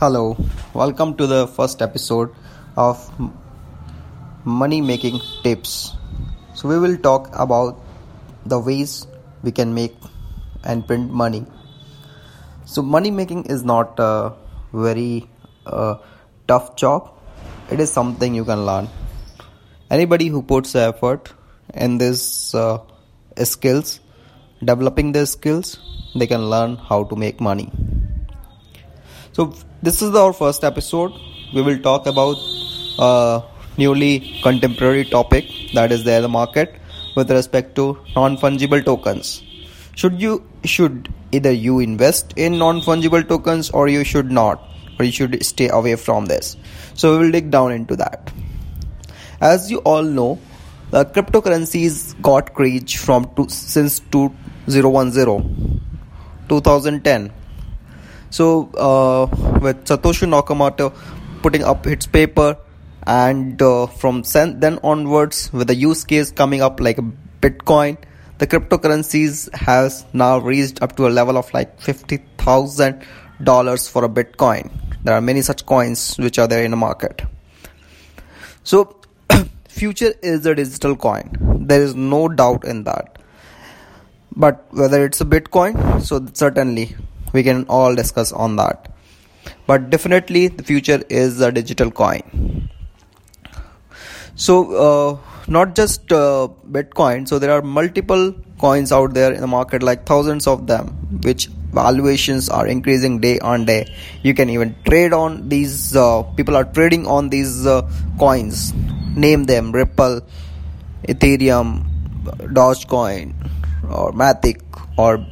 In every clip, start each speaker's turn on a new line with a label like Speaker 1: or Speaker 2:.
Speaker 1: Hello, welcome to the first episode of Money Making Tips. So, we will talk about the ways we can make and print money. So, money making is not a very uh, tough job, it is something you can learn. Anybody who puts effort in this uh, skills, developing their skills, they can learn how to make money. So this is our first episode. We will talk about a newly contemporary topic that is there the market with respect to non-fungible tokens. Should you should either you invest in non-fungible tokens or you should not or you should stay away from this. So we will dig down into that. As you all know, the cryptocurrencies got craze from two, since 2010 2010 so uh, with Satoshi Nakamoto putting up its paper, and uh, from then onwards, with the use case coming up like Bitcoin, the cryptocurrencies has now reached up to a level of like fifty thousand dollars for a Bitcoin. There are many such coins which are there in the market. So, future is a digital coin. There is no doubt in that. But whether it's a Bitcoin, so certainly we can all discuss on that. But definitely the future is a digital coin. So uh, not just uh, bitcoin. So there are multiple coins out there in the market like thousands of them which valuations are increasing day on day. You can even trade on these uh, people are trading on these uh, coins. Name them ripple ethereum dogecoin or matic or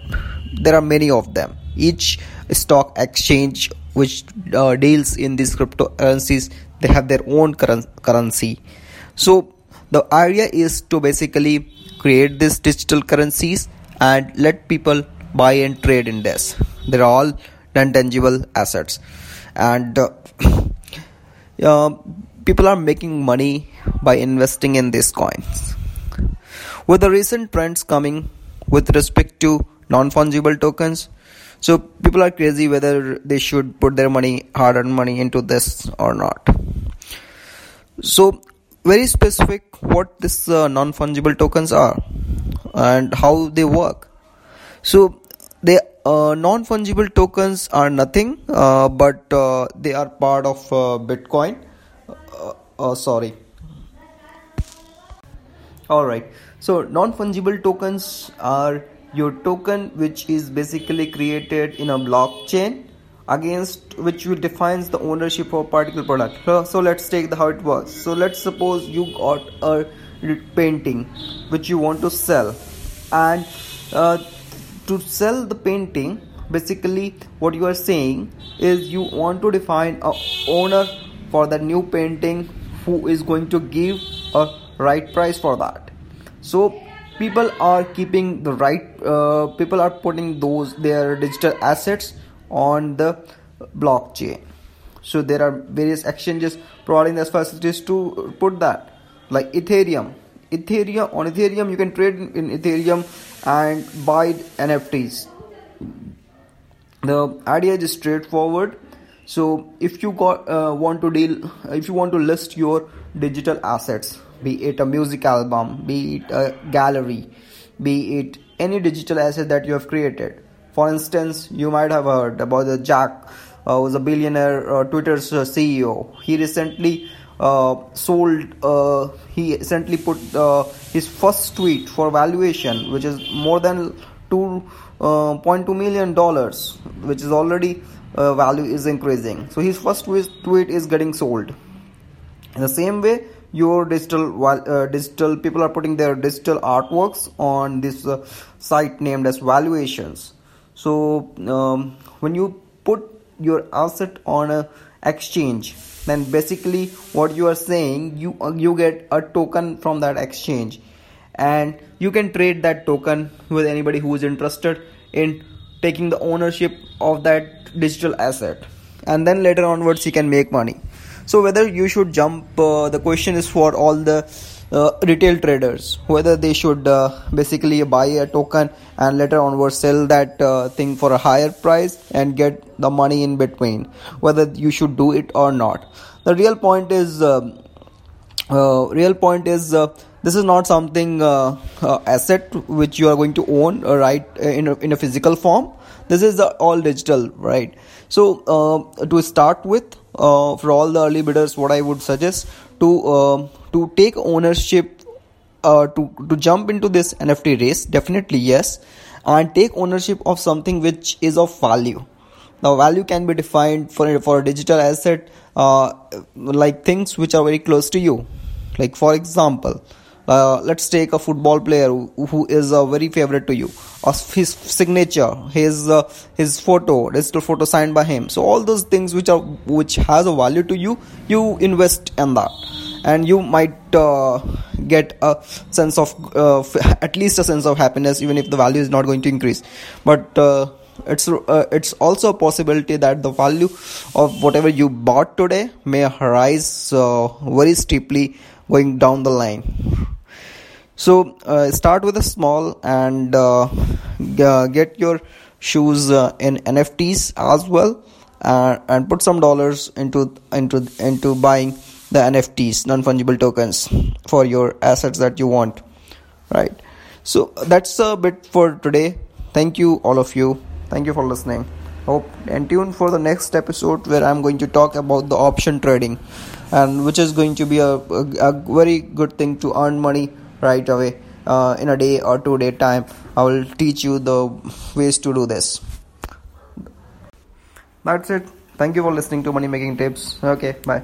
Speaker 1: there are many of them. Each stock exchange which uh, deals in these cryptocurrencies they have their own currency. So the idea is to basically create these digital currencies and let people buy and trade in this. They're all non-tangible assets. And uh, uh, people are making money by investing in these coins. With the recent trends coming with respect to non-fungible tokens so people are crazy whether they should put their money, hard earned money into this or not. So very specific what this uh, non fungible tokens are and how they work. So they uh, non fungible tokens are nothing uh, but uh, they are part of uh, Bitcoin. Uh, sorry. All right. So non fungible tokens are your token which is basically created in a blockchain against which will defines the ownership of a particular product. So, let's take the how it works. So let's suppose you got a painting which you want to sell. And uh, to sell the painting basically what you are saying is you want to define a owner for the new painting who is going to give a right price for that. So people are keeping the right uh, people are putting those their digital assets on the blockchain. So there are various exchanges providing those facilities to put that like ethereum. Ethereum on ethereum you can trade in ethereum and buy nfts the idea is straightforward. So if you got uh, want to deal if you want to list your digital assets be it a music album, be it a gallery, be it any digital asset that you have created. For instance, you might have heard about the Jack, uh, who's a billionaire uh, Twitter's uh, CEO. He recently uh, sold, uh, he recently put uh, his first tweet for valuation, which is more than 2.2 uh, million dollars, which is already value is increasing. So his first tweet is getting sold. In the same way, your digital uh, digital people are putting their digital artworks on this uh, site named as valuations. So um, when you put your asset on a exchange then basically what you are saying you uh, you get a token from that exchange. And you can trade that token with anybody who is interested in taking the ownership of that digital asset. And then later onwards he can make money so whether you should jump uh, the question is for all the uh, retail traders whether they should uh, basically buy a token and later onward sell that uh, thing for a higher price and get the money in between whether you should do it or not. The real point is uh, real point is uh, this is not something uh, asset which you are going to own right in a, in a physical form. This is all digital right? So to start with for all the early bidders what i would suggest to to take ownership uh, to to jump into this nft race definitely yes and take ownership of something which is of value. Now value can be defined for for a digital asset uh, like things which are very close to you. Like for example uh, let's take a football player who, is a very favorite to you. His signature his uh, his photo digital photo signed by him. So all those things which are which has a value to you you invest in that. And you might uh, get a sense of uh, at least a sense of happiness even if the value is not going to increase. But uh, it's uh, it's also a possibility that the value of whatever you bought today may rise uh, very steeply going down the line so uh, start with a small and uh, uh, get your shoes uh, in nfts as well and put some dollars into into into buying the NFTs, non fungible tokens, for your assets that you want. Right. So that's a bit for today. Thank you, all of you. Thank you for listening. Hope and tune for the next episode where I'm going to talk about the option trading, and which is going to be a, a, a very good thing to earn money right away uh, in a day or two day time. I will teach you the ways to do this. That's it. Thank you for listening to Money Making Tips. Okay, bye.